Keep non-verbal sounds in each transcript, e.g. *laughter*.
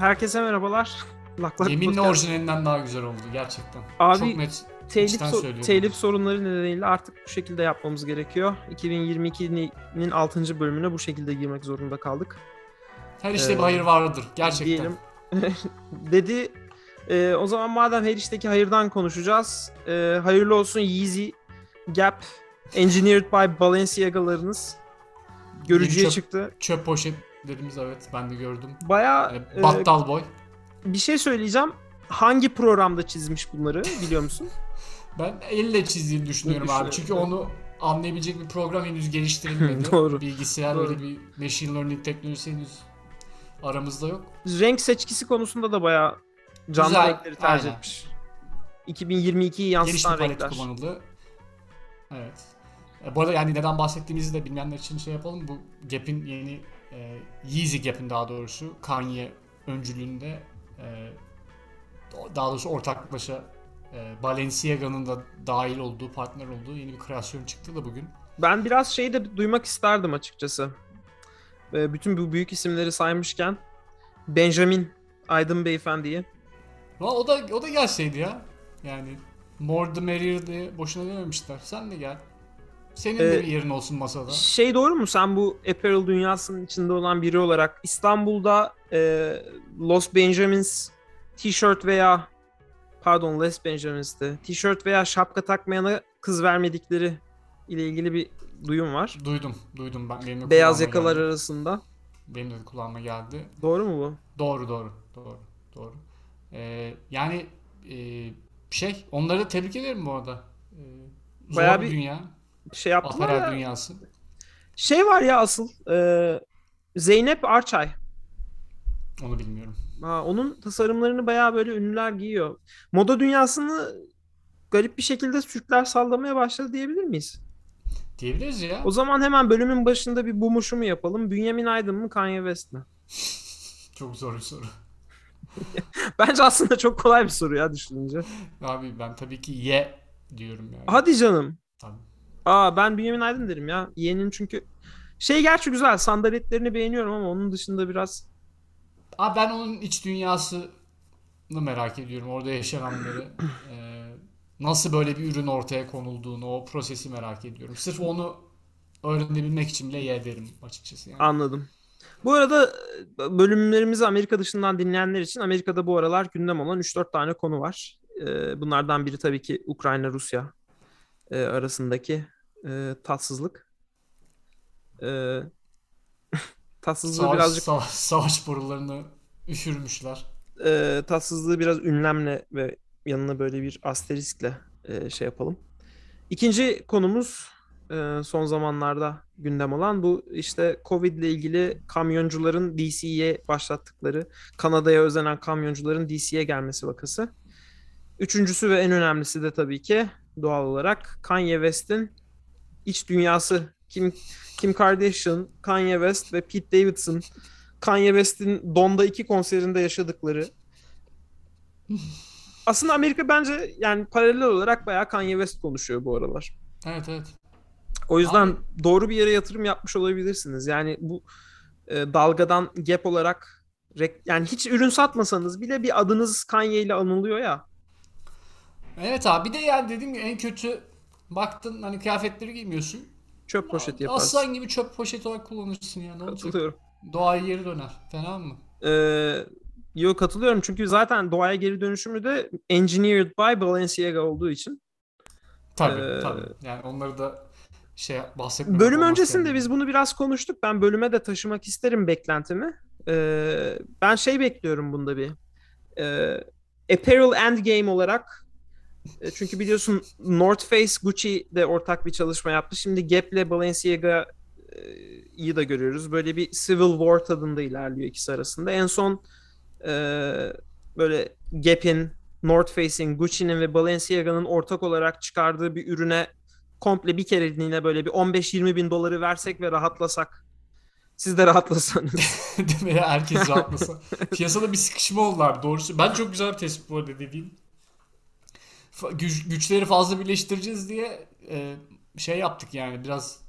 Herkese merhabalar. Lak Lak Yeminle Podcast. orijinalinden daha güzel oldu gerçekten. Abi, Çok net. telif, so- telif sorunları nedeniyle artık bu şekilde yapmamız gerekiyor. 2022'nin 6. bölümüne bu şekilde girmek zorunda kaldık. Her işte Ee, bir hayır vardır gerçekten. Diyelim. *laughs* Dedi. Ee, o zaman madem her işteki hayırdan konuşacağız. ee, hayırlı olsun Yeezy Gap Engineered by Balenciaga'larınız. Görücüye çöp- çıktı. Çöp poşetlerimiz evet ben de gördüm. Baya Ee, Battal boy. bir şey söyleyeceğim. Hangi programda çizmiş bunları biliyor musun? Ben elle çizdiğini düşünüyorum abi. Düşünüyorum, Çünkü onu anlayabilecek bir program henüz geliştirilmedi. *laughs* Doğru. Bilgisayar Doğru. öyle bir machine learning teknolojisi henüz aramızda yok. renk seçkisi konusunda da bayağı canlı Güzel, renkleri tercih aynen. etmiş. 2022'yi Geniş yansıtan renkler. kullanıldı. Evet. E, bu arada yani neden bahsettiğimizi de bilmeyenler için şey yapalım. Bu Gap'in yeni e, Yeezy Gap'in daha doğrusu Kanye öncülüğünde e, daha doğrusu ortaklaşa e, Balenciaga'nın da dahil olduğu, partner olduğu yeni bir kreasyon çıktı da bugün. Ben biraz şey de duymak isterdim açıkçası. Ee, Bütün bu büyük isimleri saymışken Benjamin Aydın Beyefendi'yi. O da o da gelseydi ya. Yani more the merrier diye boşuna dememişler. Sen de gel. Senin de Ee, bir yerin olsun masada. Şey doğru mu sen bu apparel dünyasının içinde olan biri olarak İstanbul'da e, Los Benjamins t-shirt veya pardon Les Benjamins'te t-shirt veya şapka takmayana kız vermedikleri ile ilgili bir duyum var. Duydum, duydum ben. Benim Beyaz yakalar geldi. arasında. Benim de kulağıma geldi. Doğru mu bu? Doğru doğru doğru doğru. Ee, yani e, şey onları tebrik ederim bu arada. Ee, zor Bayağı bir dünya. Şey yaptılar Aparel ya. dünyası. Şey var ya asıl e, Zeynep Arçay. Onu bilmiyorum. Ha, onun tasarımlarını bayağı böyle ünlüler giyiyor. Moda dünyasını garip bir şekilde Türkler sallamaya başladı diyebilir miyiz? Diyebiliriz ya. O zaman hemen bölümün başında bir bu mu yapalım. Bünyamin Aydın mı Kanye West mi? *laughs* Çok zor bir soru. *laughs* Bence aslında çok kolay bir soru ya düşününce. Abi ben tabii ki ye diyorum yani. Hadi canım. Tabii. Aa ben Bünyamin Aydın derim ya. Yeğenin çünkü şey gerçi güzel sandaletlerini beğeniyorum ama onun dışında biraz Abi ben onun iç dünyasını merak ediyorum. Orada yaşananları. *clears throat* Ee, nasıl böyle bir ürün ortaya konulduğunu, o prosesi merak ediyorum. Sırf onu öğrenebilmek için bile ye derim açıkçası. Yani. Anladım. Bu arada e, bölümlerimizi Amerika dışından dinleyenler için Amerika'da bu aralar gündem olan 3-4 tane konu var. E, Bunlardan biri tabii ki Ukrayna-Rusya e, arasındaki e, tatsızlık. E, *laughs* Tatsızlığı Savaş, birazcık savaş, savaş borularını üşürmüşler. e, tatsızlığı biraz ünlemle ve yanına böyle bir asteriskle e, şey yapalım. İkinci konumuz e, son zamanlarda gündem olan bu işte Covid ile ilgili kamyoncuların DC'ye başlattıkları, Kanada'ya özenen kamyoncuların DC'ye gelmesi vakası. Üçüncüsü ve en önemlisi de tabii ki doğal olarak Kanye West'in iç dünyası. Kim Kim Kardashian, Kanye West ve Pete Davidson Kanye West'in Don'da iki konserinde yaşadıkları. Aslında Amerika bence yani paralel olarak bayağı Kanye West konuşuyor bu aralar. Evet evet. O yüzden Abi- doğru bir yere yatırım yapmış olabilirsiniz. Yani bu e, dalgadan gap olarak yani hiç ürün satmasanız bile bir adınız Kanye ile anılıyor ya. Evet abi bir de yani dediğim gibi en kötü baktın hani kıyafetleri giymiyorsun. Çöp poşeti yaparsın. Aslan gibi çöp poşeti olarak kullanırsın ya. Ne olacak? Katılıyorum. Doğaya geri döner. Fena mı? Ee, yok katılıyorum çünkü zaten doğaya geri dönüşümü de engineered by Balenciaga olduğu için. Tabii Ee, tabii. Yani onları da şey bahsetmemek Bölüm öncesinde yani. biz bunu biraz konuştuk. Ben bölüme de taşımak isterim beklentimi. Ee, ben şey bekliyorum bunda bir. Ee, Apparel Endgame olarak e, çünkü biliyorsun North Face Gucci de ortak bir çalışma yaptı. Şimdi Gap ile Balenciaga e, iyi de görüyoruz. Böyle bir Civil War tadında ilerliyor ikisi arasında. En son e, böyle Gap'in, North Face'in, Gucci'nin ve Balenciaga'nın ortak olarak çıkardığı bir ürüne komple bir kereliğine böyle bir 15-20 bin doları versek ve rahatlasak. Siz de rahatlasanız. *laughs* Değil mi? Herkes rahatlasa. *laughs* Piyasada bir sıkışma oldu abi doğrusu. Ben çok güzel bir tespit bu arada dediğin. Güç, güçleri fazla birleştireceğiz diye e, şey yaptık yani biraz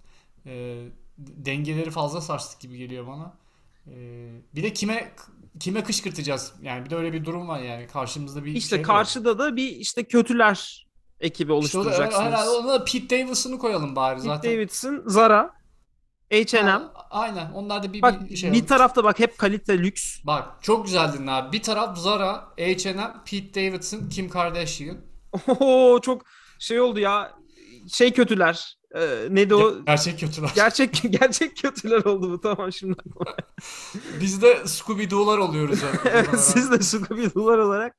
e, dengeleri fazla sarstık gibi geliyor bana. E, bir de kime kime kışkırtacağız? Yani bir de öyle bir durum var yani karşımızda bir İşte şey de var. karşıda da bir işte kötüler ekibi İşte oluşturacaksınız. herhalde ona da Pete Davidson'ı koyalım bari Pete zaten. Davidson, Zara, H&M. Aynen. Onlar da bir, Bak bir şey bir tarafta bak hep kalite lüks. Bak çok güzel dinle abi. Bir taraf Zara, H&M, Pete Davidson, Kim Kardashian. *laughs* Oho çok şey oldu ya. Şey kötüler. Ee, neydi o? Ger- Gerçek kötüler. Gerçek *laughs* gerçek kötüler oldu bu tamam şimdi. *laughs* Biz de Scooby-Doo'lar oluyoruz. yani. evet siz de Scooby-Doo'lar olarak.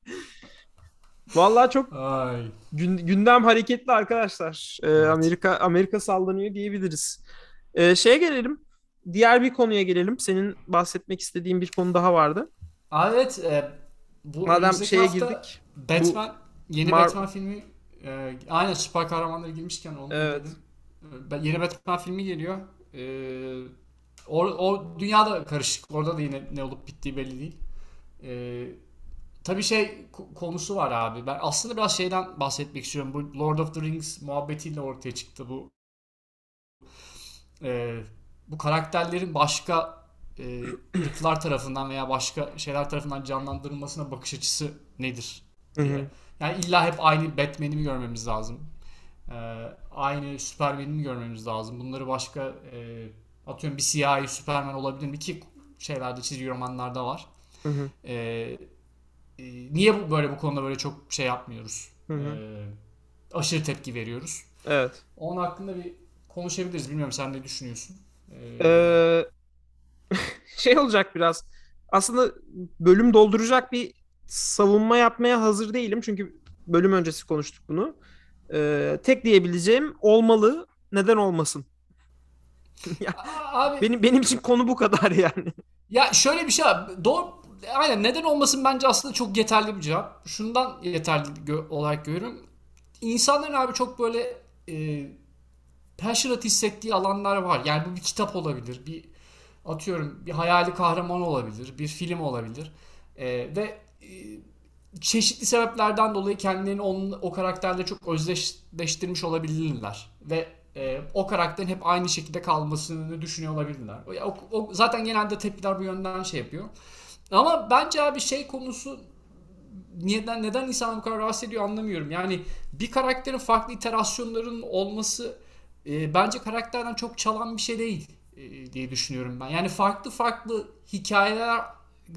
Vallahi çok Ay. gün- gündem hareketli arkadaşlar. Ee, Amerika Amerika sallanıyor diyebiliriz. Ee, şeye gelelim. Diğer bir konuya gelelim. Senin bahsetmek istediğin bir konu daha vardı. Aa, Evet. e, bu Madem şeye hafta girdik. Batman, yeni Mar- Batman filmi e, aynen süper kahramanları girmişken onu Evet. dedim. E, Yeni Batman filmi geliyor. E, o, o dünyada karışık. Orada da yine ne olup bittiği belli değil. E, tabii şey ko- konusu var abi. Ben aslında biraz şeyden bahsetmek istiyorum. Bu Lord of the Rings muhabbetiyle ortaya çıktı bu. E, bu karakterlerin başka e, ırklar tarafından veya başka şeyler tarafından canlandırılmasına bakış açısı nedir? Hı hı. Yani illa hep aynı Batman'i mi görmemiz lazım? Ee, aynı Superman'i mi görmemiz lazım? Bunları başka e, atıyorum bir siyahi Superman olabilir mi ki şeylerde çizgi romanlarda var. Hı hı. Ee, e, niye bu, böyle bu konuda böyle çok şey yapmıyoruz? Hı hı. Ee, aşırı tepki veriyoruz. Evet. Onun hakkında bir konuşabiliriz. Bilmiyorum sen ne düşünüyorsun? Ee, Ee, *laughs* şey olacak biraz. Aslında bölüm dolduracak bir savunma yapmaya hazır değilim. Çünkü bölüm öncesi konuştuk bunu. Ee, tek diyebileceğim olmalı. Neden olmasın? *laughs* abi Benim benim için konu bu kadar yani. Ya şöyle bir şey var. Doğru, aynen neden olmasın bence aslında çok yeterli bir cevap. Şundan yeterli gö- olarak görüyorum. İnsanların abi çok böyle e, passionate hissettiği alanlar var. Yani bu bir kitap olabilir, bir atıyorum bir hayali kahraman olabilir, bir film olabilir. E, ve çeşitli sebeplerden dolayı kendilerini onun, o karakterle çok özdeşleştirmiş olabilirler. Ve e, o karakterin hep aynı şekilde kalmasını düşünüyor olabilirler. O, o- zaten genelde tepkiler bu yönden şey yapıyor. Ama bence abi şey konusu neden neden insanı bu kadar rahatsız ediyor anlamıyorum. Yani bir karakterin farklı iterasyonların olması e, bence karakterden çok çalan bir şey değil e, diye düşünüyorum ben. Yani farklı farklı hikayeler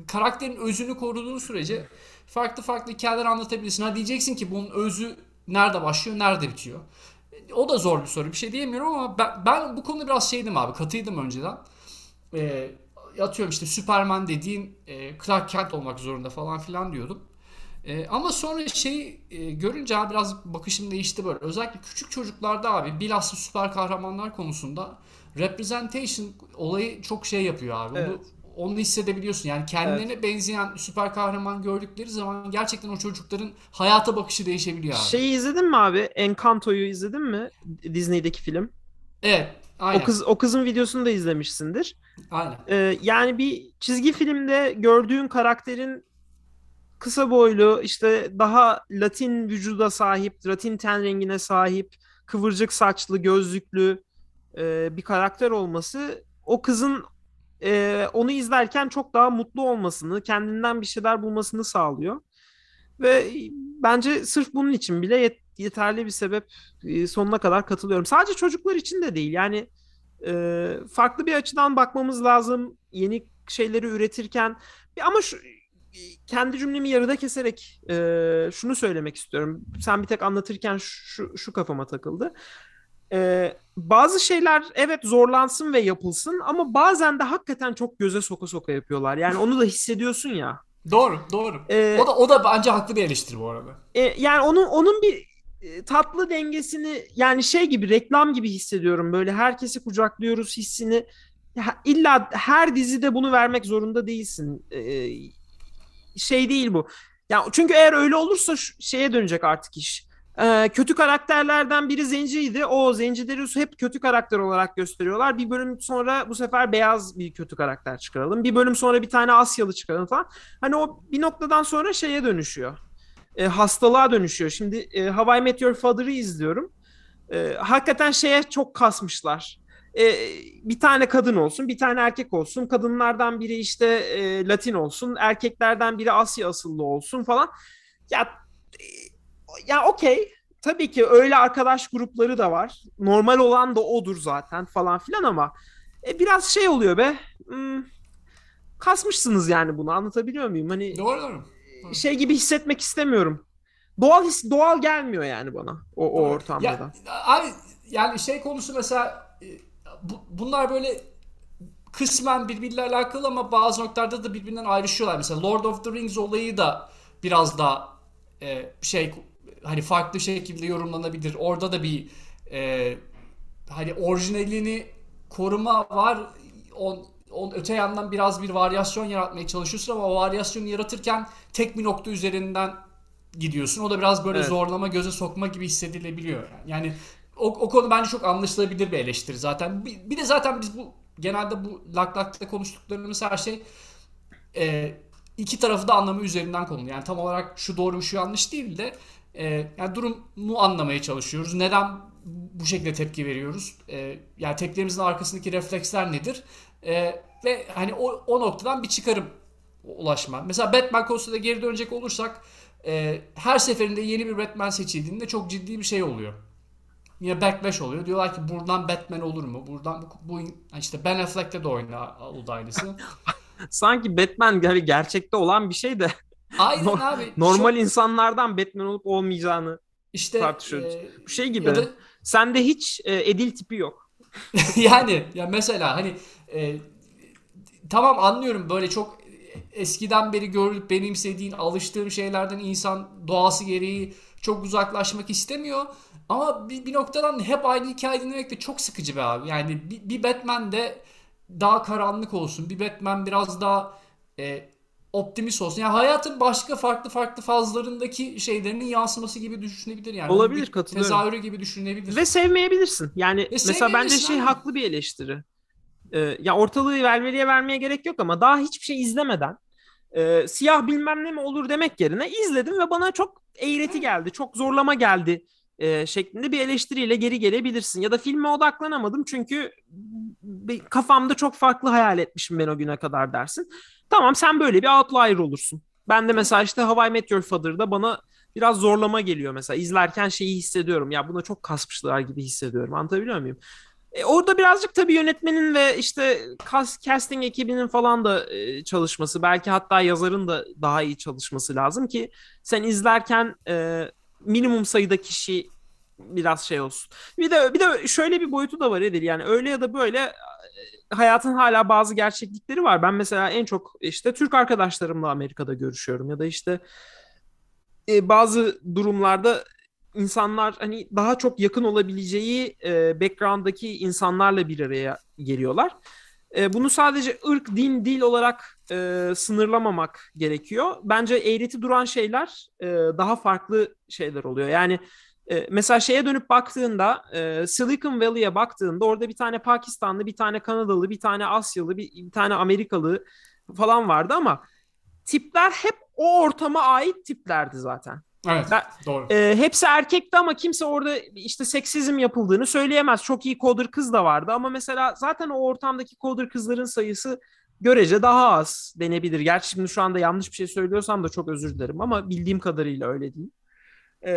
karakterin özünü koruduğun sürece farklı farklı hikayeler anlatabilirsin. Ha diyeceksin ki bunun özü nerede başlıyor, nerede bitiyor. O da zor bir soru. Bir şey diyemiyorum ama ben, ben bu konuda biraz şeydim abi. Katıydım önceden. E, atıyorum işte Superman dediğin e, Clark Kent olmak zorunda falan filan diyordum. E, ama sonra şeyi e, görünce abi biraz bakışım değişti böyle. Özellikle küçük çocuklarda abi bilhassa süper kahramanlar konusunda representation olayı çok şey yapıyor abi. Evet. onu hissedebiliyorsun. Yani kendilerine benzeyen süper kahraman gördükleri zaman gerçekten o çocukların hayata bakışı değişebiliyor abi. Şeyi izledin mi abi? Encanto'yu izledin mi? Disney'deki film. Evet, aynen. O kız o kızın videosunu da izlemişsindir. Aynen. Ee, yani bir çizgi filmde gördüğün karakterin kısa boylu, işte daha Latin vücuda sahip, Latin ten rengine sahip, kıvırcık saçlı, gözlüklü e, bir karakter olması o kızın e, onu izlerken çok daha mutlu olmasını, kendinden bir şeyler bulmasını sağlıyor. Ve bence sırf bunun için bile yet- yeterli bir sebep e, sonuna kadar katılıyorum. Sadece çocuklar için de değil. Yani e, farklı bir açıdan bakmamız lazım yeni şeyleri üretirken. Ama şu kendi cümlemi yarıda keserek e, şunu söylemek istiyorum. Sen bir tek anlatırken şu, şu kafama takıldı. E, bazı şeyler evet zorlansın ve yapılsın ama bazen de hakikaten çok göze soka soka yapıyorlar. Yani onu da hissediyorsun ya. Doğru, doğru. E, O da o da bence haklı bir eleştiri bu arada. e, yani onun onun bir e, tatlı dengesini yani şey gibi reklam gibi hissediyorum böyle herkesi kucaklıyoruz hissini illa her dizide bunu vermek zorunda değilsin E, şey değil bu ya çünkü eğer öyle olursa şeye dönecek artık iş E, kötü karakterlerden biri zenciydi o zencileri hep kötü karakter olarak gösteriyorlar bir bölüm sonra bu sefer beyaz bir kötü karakter çıkaralım bir bölüm sonra bir tane Asyalı çıkaralım falan hani o bir noktadan sonra şeye dönüşüyor e, hastalığa dönüşüyor. Şimdi e, How I Met Your Father'ı izliyorum. E, hakikaten şeye çok kasmışlar. e, bir tane kadın olsun, bir tane erkek olsun. Kadınlardan biri işte e, Latin olsun, erkeklerden biri Asya asıllı olsun falan. Ya ya okey. Tabii ki öyle arkadaş grupları da var. Normal olan da odur zaten falan filan ama e, biraz şey oluyor be. Hmm, kasmışsınız yani bunu anlatabiliyor muyum? Hani Doğru doğru. şey gibi hissetmek istemiyorum. Doğal his, doğal gelmiyor yani bana o, o ortamda Ya, da. abi yani şey konusu mesela e, bu- bunlar böyle kısmen birbiriyle alakalı ama bazı noktalarda da birbirinden ayrışıyorlar. Mesela Lord of the Rings olayı da biraz daha e, şey hani farklı şekilde yorumlanabilir. Orada da bir e, hani orijinalini koruma var. On, on, öte yandan biraz bir varyasyon yaratmaya çalışıyorsun ama o varyasyonu yaratırken tek bir nokta üzerinden gidiyorsun. O da biraz böyle Evet. zorlama, göze sokma gibi hissedilebiliyor. Yani, yani o, o konu bence çok anlaşılabilir bir eleştiri zaten. Bir, bir de zaten biz bu genelde bu lak lakta konuştuklarımız her şey e, iki tarafı da anlamı üzerinden konulu. Yani tam olarak şu doğru şu yanlış değil de e, yani durumu anlamaya çalışıyoruz. Neden bu şekilde tepki veriyoruz? E, yani tepkilerimizin arkasındaki refleksler nedir? E, ve hani o, o noktadan bir çıkarım ulaşma. Mesela Batman konusunda geri dönecek olursak e, her seferinde yeni bir Batman seçildiğinde çok ciddi bir şey oluyor. Yine backlash oluyor. Diyorlar ki buradan Batman olur mu? Buradan bu, bu işte Ben Affleck'te de oyna oldu aynısı. *laughs* Sanki Batman yani gerçekte olan bir şey de Aynen No- abi. *laughs* normal Çok- insanlardan Batman olup olmayacağını işte tartışıyoruz. e, Bu şey gibi. da Sende hiç e, Edil tipi yok. *laughs* yani ya mesela hani e, tamam anlıyorum böyle çok eskiden beri görülüp benimsediğin alıştığım şeylerden insan doğası gereği çok uzaklaşmak istemiyor. Ama bir, bir noktadan hep aynı hikaye dinlemek de çok sıkıcı be abi. Yani bir, bir Batman de daha karanlık olsun. Bir Batman biraz daha e, optimist olsun. Yani hayatın başka farklı farklı fazlarındaki şeylerinin yansıması gibi düşünebilir yani. Olabilir, katılıyorum. Tezahürü gibi düşünebilir. Ve sevmeyebilirsin. Yani mesela bence şey haklı bir eleştiri. Ee, ya ortalığı velveliye vermeye gerek yok ama daha hiçbir şey izlemeden e, siyah bilmem ne mi olur demek yerine izledim ve bana çok eğreti geldi, çok zorlama geldi e, şeklinde bir eleştiriyle geri gelebilirsin. Ya da filme odaklanamadım çünkü kafamda çok farklı hayal etmişim ben o güne kadar dersin. Tamam sen böyle bir outlier olursun. Ben de mesela işte How I Met Your Father'da bana biraz zorlama geliyor mesela. İzlerken şeyi hissediyorum. Ya buna çok kasmışlar gibi hissediyorum. Anlatabiliyor muyum? E, orada birazcık tabii yönetmenin ve işte casting ekibinin falan da e, çalışması, belki hatta yazarın da daha iyi çalışması lazım ki sen izlerken e, minimum sayıda kişi biraz şey olsun. Bir de bir de şöyle bir boyutu da var Edil. Yani öyle ya da böyle hayatın hala bazı gerçeklikleri var. Ben mesela en çok işte Türk arkadaşlarımla Amerika'da görüşüyorum ya da işte e, bazı durumlarda insanlar hani daha çok yakın olabileceği e, background'daki insanlarla bir araya geliyorlar. E, bunu sadece ırk, din, dil olarak e, sınırlamamak gerekiyor. Bence eğreti duran şeyler e, daha farklı şeyler oluyor. Yani e, mesela şeye dönüp baktığında e, Silicon Valley'e baktığında orada bir tane Pakistanlı, bir tane Kanadalı, bir tane Asyalı, bir, bir tane Amerikalı falan vardı ama tipler hep o ortama ait tiplerdi zaten. Evet. Ben- doğru. E, hepsi erkekti ama kimse orada işte seksizm yapıldığını söyleyemez. Çok iyi coder kız da vardı ama mesela zaten o ortamdaki coder kızların sayısı görece daha az denebilir. Gerçi şimdi şu anda yanlış bir şey söylüyorsam da çok özür dilerim ama bildiğim kadarıyla öyle değil. E,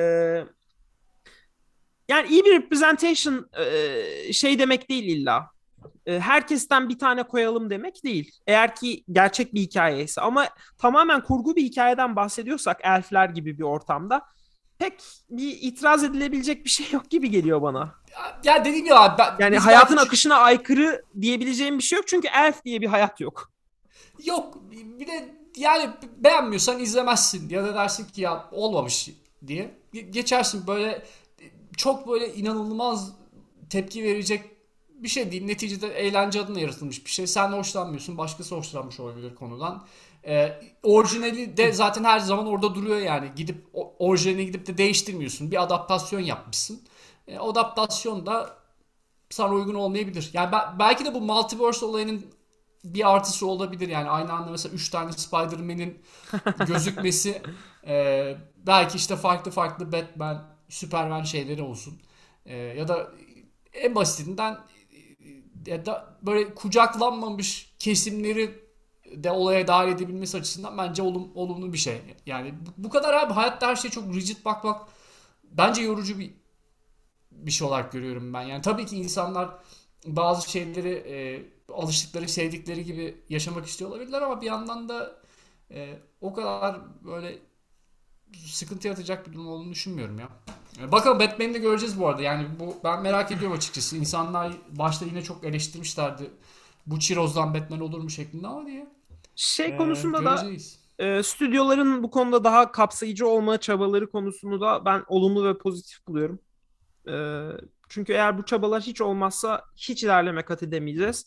yani iyi bir representation e, şey demek değil illa. E, herkesten bir tane koyalım demek değil. Eğer ki gerçek bir hikayeyse ama tamamen kurgu bir hikayeden bahsediyorsak elfler gibi bir ortamda pek bir itiraz edilebilecek bir şey yok gibi geliyor bana. Ya dediğim gibi abi ben, Yani hayatın belki- akışına aykırı diyebileceğim bir şey yok çünkü elf diye bir hayat yok. Yok bir de yani beğenmiyorsan izlemezsin ya da dersin ki ya olmamış diye Ge- geçersin böyle çok böyle inanılmaz tepki verecek bir şey değil. Neticede eğlence adına yaratılmış bir şey. Sen hoşlanmıyorsun, başkası hoşlanmış olabilir konudan. Ee, orijinali de zaten her zaman orada duruyor yani. Gidip o- orijinalini gidip de değiştirmiyorsun. Bir adaptasyon yapmışsın. E, o adaptasyon da sana uygun olmayabilir. Yani ben- belki de bu multiverse olayının bir artısı olabilir yani aynı anda mesela 3 tane Spider-Man'in *laughs* gözükmesi e, belki işte farklı farklı Batman, Superman şeyleri olsun. E, ya da en basitinden ya da böyle kucaklanmamış kesimleri de olaya dahil edebilmesi açısından bence olum, olumlu bir şey. Yani bu, kadar abi hayatta her şey çok rigid bakmak bence yorucu bir bir şey olarak görüyorum ben. Yani tabii ki insanlar bazı şeyleri e, alıştıkları, sevdikleri gibi yaşamak istiyor olabilirler ama bir yandan da e, o kadar böyle sıkıntı yaratacak bir durum olduğunu düşünmüyorum ya. Bakalım Batman'i de göreceğiz bu arada. Yani bu ben merak ediyorum açıkçası. İnsanlar başta yine çok eleştirmişlerdi. Bu Çiroz'dan Batman olur mu şeklinde ama diye. Şey E, konusunda da göreceğiz. e, stüdyoların bu konuda daha kapsayıcı olma çabaları konusunu da ben olumlu ve pozitif buluyorum. E, çünkü eğer bu çabalar hiç olmazsa hiç ilerleme kat edemeyeceğiz.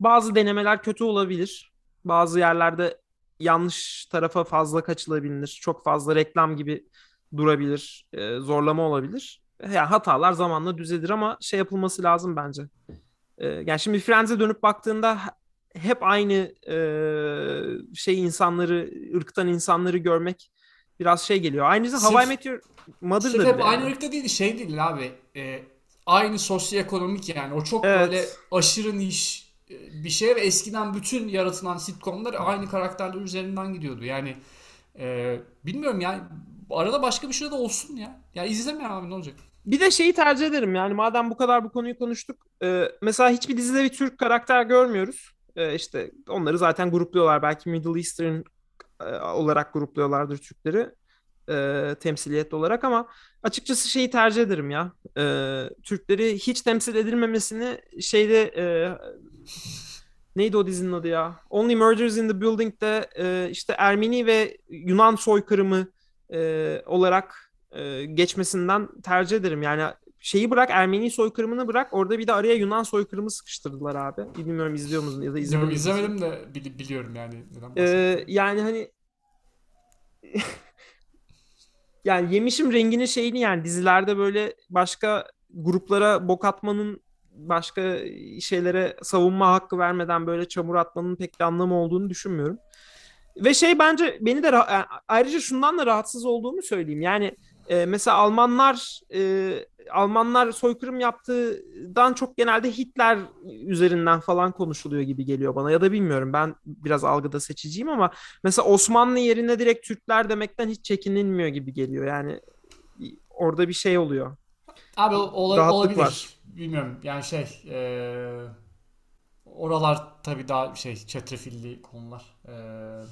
Bazı denemeler kötü olabilir. Bazı yerlerde yanlış tarafa fazla kaçılabilir. Çok fazla reklam gibi durabilir. e, zorlama olabilir. Yani hatalar zamanla düzelir ama şey yapılması lazım bence. E, yani şimdi Friends'e dönüp baktığında hep aynı e, şey insanları, ırktan insanları görmek biraz şey geliyor. Aynısı Sırf- Hawaii Meteor Mother'da Sırf hep aynı ırkta değil şey değil abi. E, aynı sosyoekonomik yani. O çok Evet. böyle aşırı niş bir şey ve eskiden bütün yaratılan sitcomlar aynı karakterler üzerinden gidiyordu. Yani e, bilmiyorum yani arada başka bir şey de olsun ya. Ya izleme abi ne olacak? Bir de şeyi tercih ederim yani madem bu kadar bu konuyu konuştuk. e, mesela hiçbir dizide bir Türk karakter görmüyoruz. E, işte onları zaten grupluyorlar. Belki Middle Eastern e, olarak grupluyorlardır Türkleri. e, temsiliyet olarak ama açıkçası şeyi tercih ederim ya. E, Türkleri hiç temsil edilmemesini şeyde e, neydi o dizinin adı ya? Only Murders in the Building'de e, işte Ermeni ve Yunan soykırımı e, olarak e, geçmesinden tercih ederim. Yani şeyi bırak Ermeni soykırımını bırak orada bir de araya Yunan soykırımı sıkıştırdılar abi. Bilmiyorum izliyor musun ya da izledin Yok, izlemedim de bili- biliyorum yani neden Ee, yani hani *laughs* yani yemişim rengini şeyini yani dizilerde böyle başka gruplara bok atmanın başka şeylere savunma hakkı vermeden böyle çamur atmanın pek bir anlamı olduğunu düşünmüyorum. Ve şey bence beni de rah- ayrıca şundan da rahatsız olduğumu söyleyeyim. Yani e, mesela Almanlar e, Almanlar soykırım yaptığından çok genelde Hitler üzerinden falan konuşuluyor gibi geliyor bana. Ya da bilmiyorum ben biraz algıda seçiciyim ama mesela Osmanlı yerine direkt Türkler demekten hiç çekinilmiyor gibi geliyor. Yani orada bir şey oluyor. Abi rahatlık olabilir. var. Bilmiyorum yani şey eee, oralar tabii daha şey çetrefilli konular. Eee,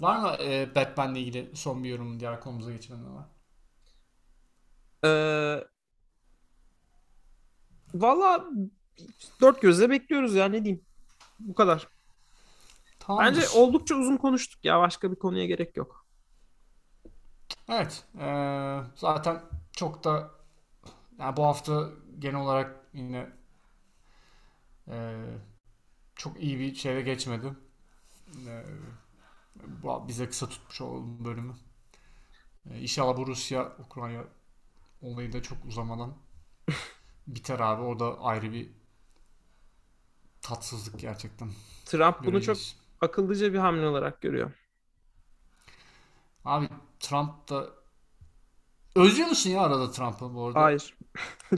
var mı eee, Batman'le ilgili son bir yorum diğer konumuza geçmeden ama? Ee, valla dört gözle bekliyoruz ya ne diyeyim. Bu kadar. Bence Tamamdır. oldukça uzun konuştuk ya. Başka bir konuya gerek yok. Evet. eee, zaten çok da yani bu hafta genel olarak yine eee, çok iyi bir şeyle geçmedi. Bu- bize kısa tutmuş olalım bölümü. Eee, İnşallah bu Rusya-Ukrayna olayı da çok uzamadan *laughs* biter abi. O da ayrı bir tatsızlık gerçekten. Trump bunu çok akıllıca bir hamle olarak görüyor. Abi Trump da özlüyor musun ya arada Trump'ı bu arada? Hayır.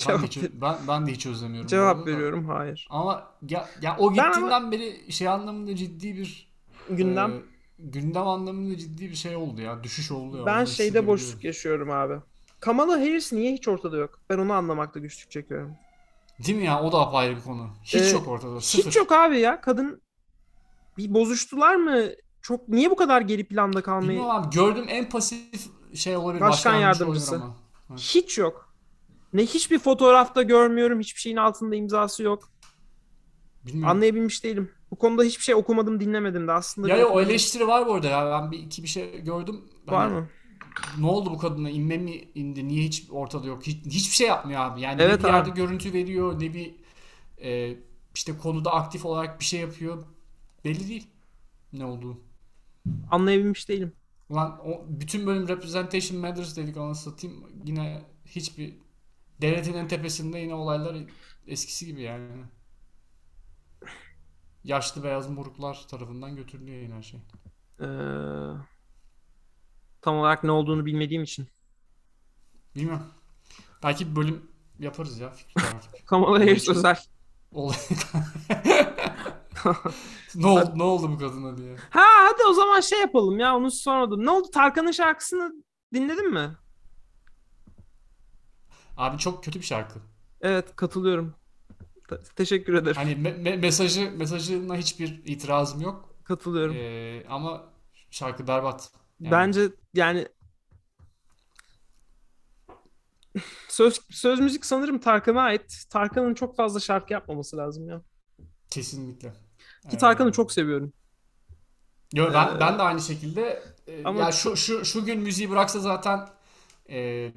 Ben de *laughs* hiç, ben, ben de hiç özlemiyorum cevap veriyorum hayır. Ama ya, ya o Ben ama- gittiğinden beri şey anlamında ciddi bir Gündem. e, gündem anlamında ciddi bir şey oldu ya. Düşüş oldu ya. Ben şeyde boşluk yaşıyorum abi. Kamala Harris niye hiç ortada yok? Ben onu anlamakta güçlük çekiyorum. Değil mi ya? O da apayrı bir konu. Hiç Ee, yok ortada. Sıfır. Hiç yok abi ya. Kadın bir bozuştular mı? Çok niye bu kadar geri planda kalmayı? Bilmiyorum abi. Gördüğüm en pasif şey olabilir. Başkan yardımcısı yardımcısı. ama. Hiç yok. Ne hiçbir fotoğrafta görmüyorum. Hiçbir şeyin altında imzası yok. Bilmiyorum. Anlayabilmiş değilim. Bu konuda hiçbir şey okumadım, dinlemedim de aslında. Ya bir ya o eleştiri var bu arada ya. Ben bir iki bir şey gördüm. var Hani mı? Ne oldu bu kadına? İnme mi indi? Niye hiç ortada yok? Hiç, hiçbir şey yapmıyor abi. Yani ne Evet bir yerde abi. görüntü veriyor, ne bir e, işte konuda aktif olarak bir şey yapıyor. Belli değil ne olduğu. Anlayabilmiş değilim. Ulan o bütün bölüm representation matters dedik anasını satayım. Yine hiçbir devletin en tepesinde yine olaylar eskisi gibi yani. Yaşlı beyaz moruklar tarafından götürülüyor yine her şey. Ee, tam olarak ne olduğunu bilmediğim için. Bilmiyorum. Belki bir bölüm yaparız ya. Fikri takip. Harris hiç- özel. olay. *laughs* ne oldu, ne oldu bu kadına diye. Ha hadi o zaman şey yapalım ya onu sormadım. Ne oldu Tarkan'ın şarkısını dinledin mi? Abi çok kötü bir şarkı. Evet katılıyorum. Teşekkür ederim. Hani me- me- mesajı mesajına hiçbir itirazım yok. Katılıyorum. Ee, ama şarkı berbat. Yani Bence yani söz söz müzik sanırım Tarkan'a ait. Tarkan'ın çok fazla şarkı yapmaması lazım ya. kesinlikle. Ki Tarkan'ı çok seviyorum. Yo, ben Ee, ben de aynı şekilde e, ama- ya şu şu şu gün müziği bıraksa zaten e,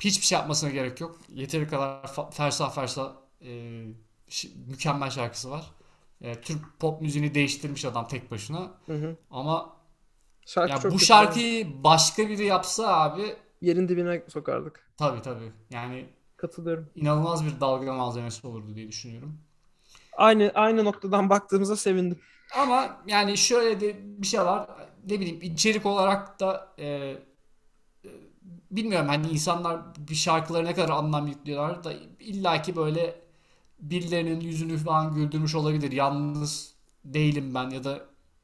hiçbir şey yapmasına gerek yok. Yeteri kadar fersah fersah e, mükemmel şarkısı var. E, Türk pop müziğini değiştirmiş adam tek başına. Hı hı. Ama Şarkı ya bu şarkıyı başka biri yapsa abi yerin dibine sokardık. tabii tabii. Yani Katılıyorum. inanılmaz bir dalga malzemesi olurdu diye düşünüyorum. Aynı aynı noktadan baktığımıza sevindim. Ama yani şöyle de bir şey var. Ne bileyim içerik olarak da e, e, bilmiyorum hani insanlar bir şarkılara ne kadar anlam yüklüyorlar da illaki böyle birilerinin yüzünü falan güldürmüş olabilir. Yalnız değilim ben ya da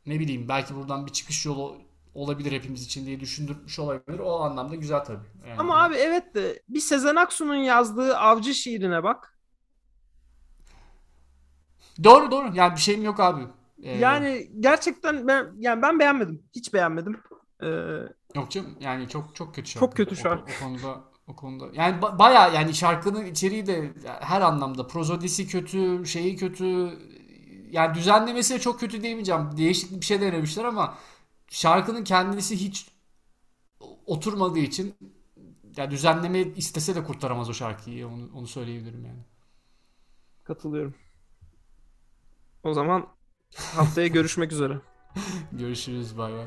ne bileyim belki buradan bir çıkış yolu olabilir hepimiz için diye düşündürmüş olabilir. O anlamda güzel tabii. Yani Ama abi evet de bir Sezen Aksu'nun yazdığı Avcı şiirine bak. Doğru doğru. Yani bir şeyim yok abi. Ee, Yani gerçekten ben yani ben beğenmedim. Hiç beğenmedim. Ee, Yok canım yani çok çok kötü şarkı. Çok kötü O- şarkı. O, konuda o konuda. Yani ba- bayağı yani şarkının içeriği de her anlamda prozodisi kötü, şeyi kötü. Yani düzenlemesi de çok kötü diyemeyeceğim. Değişik bir şey denemişler ama şarkının kendisi hiç oturmadığı için ya düzenleme istese de kurtaramaz o şarkıyı. Onu onu söyleyebilirim yani. katılıyorum. O zaman haftaya görüşmek üzere. *laughs* Görüşürüz bay bay.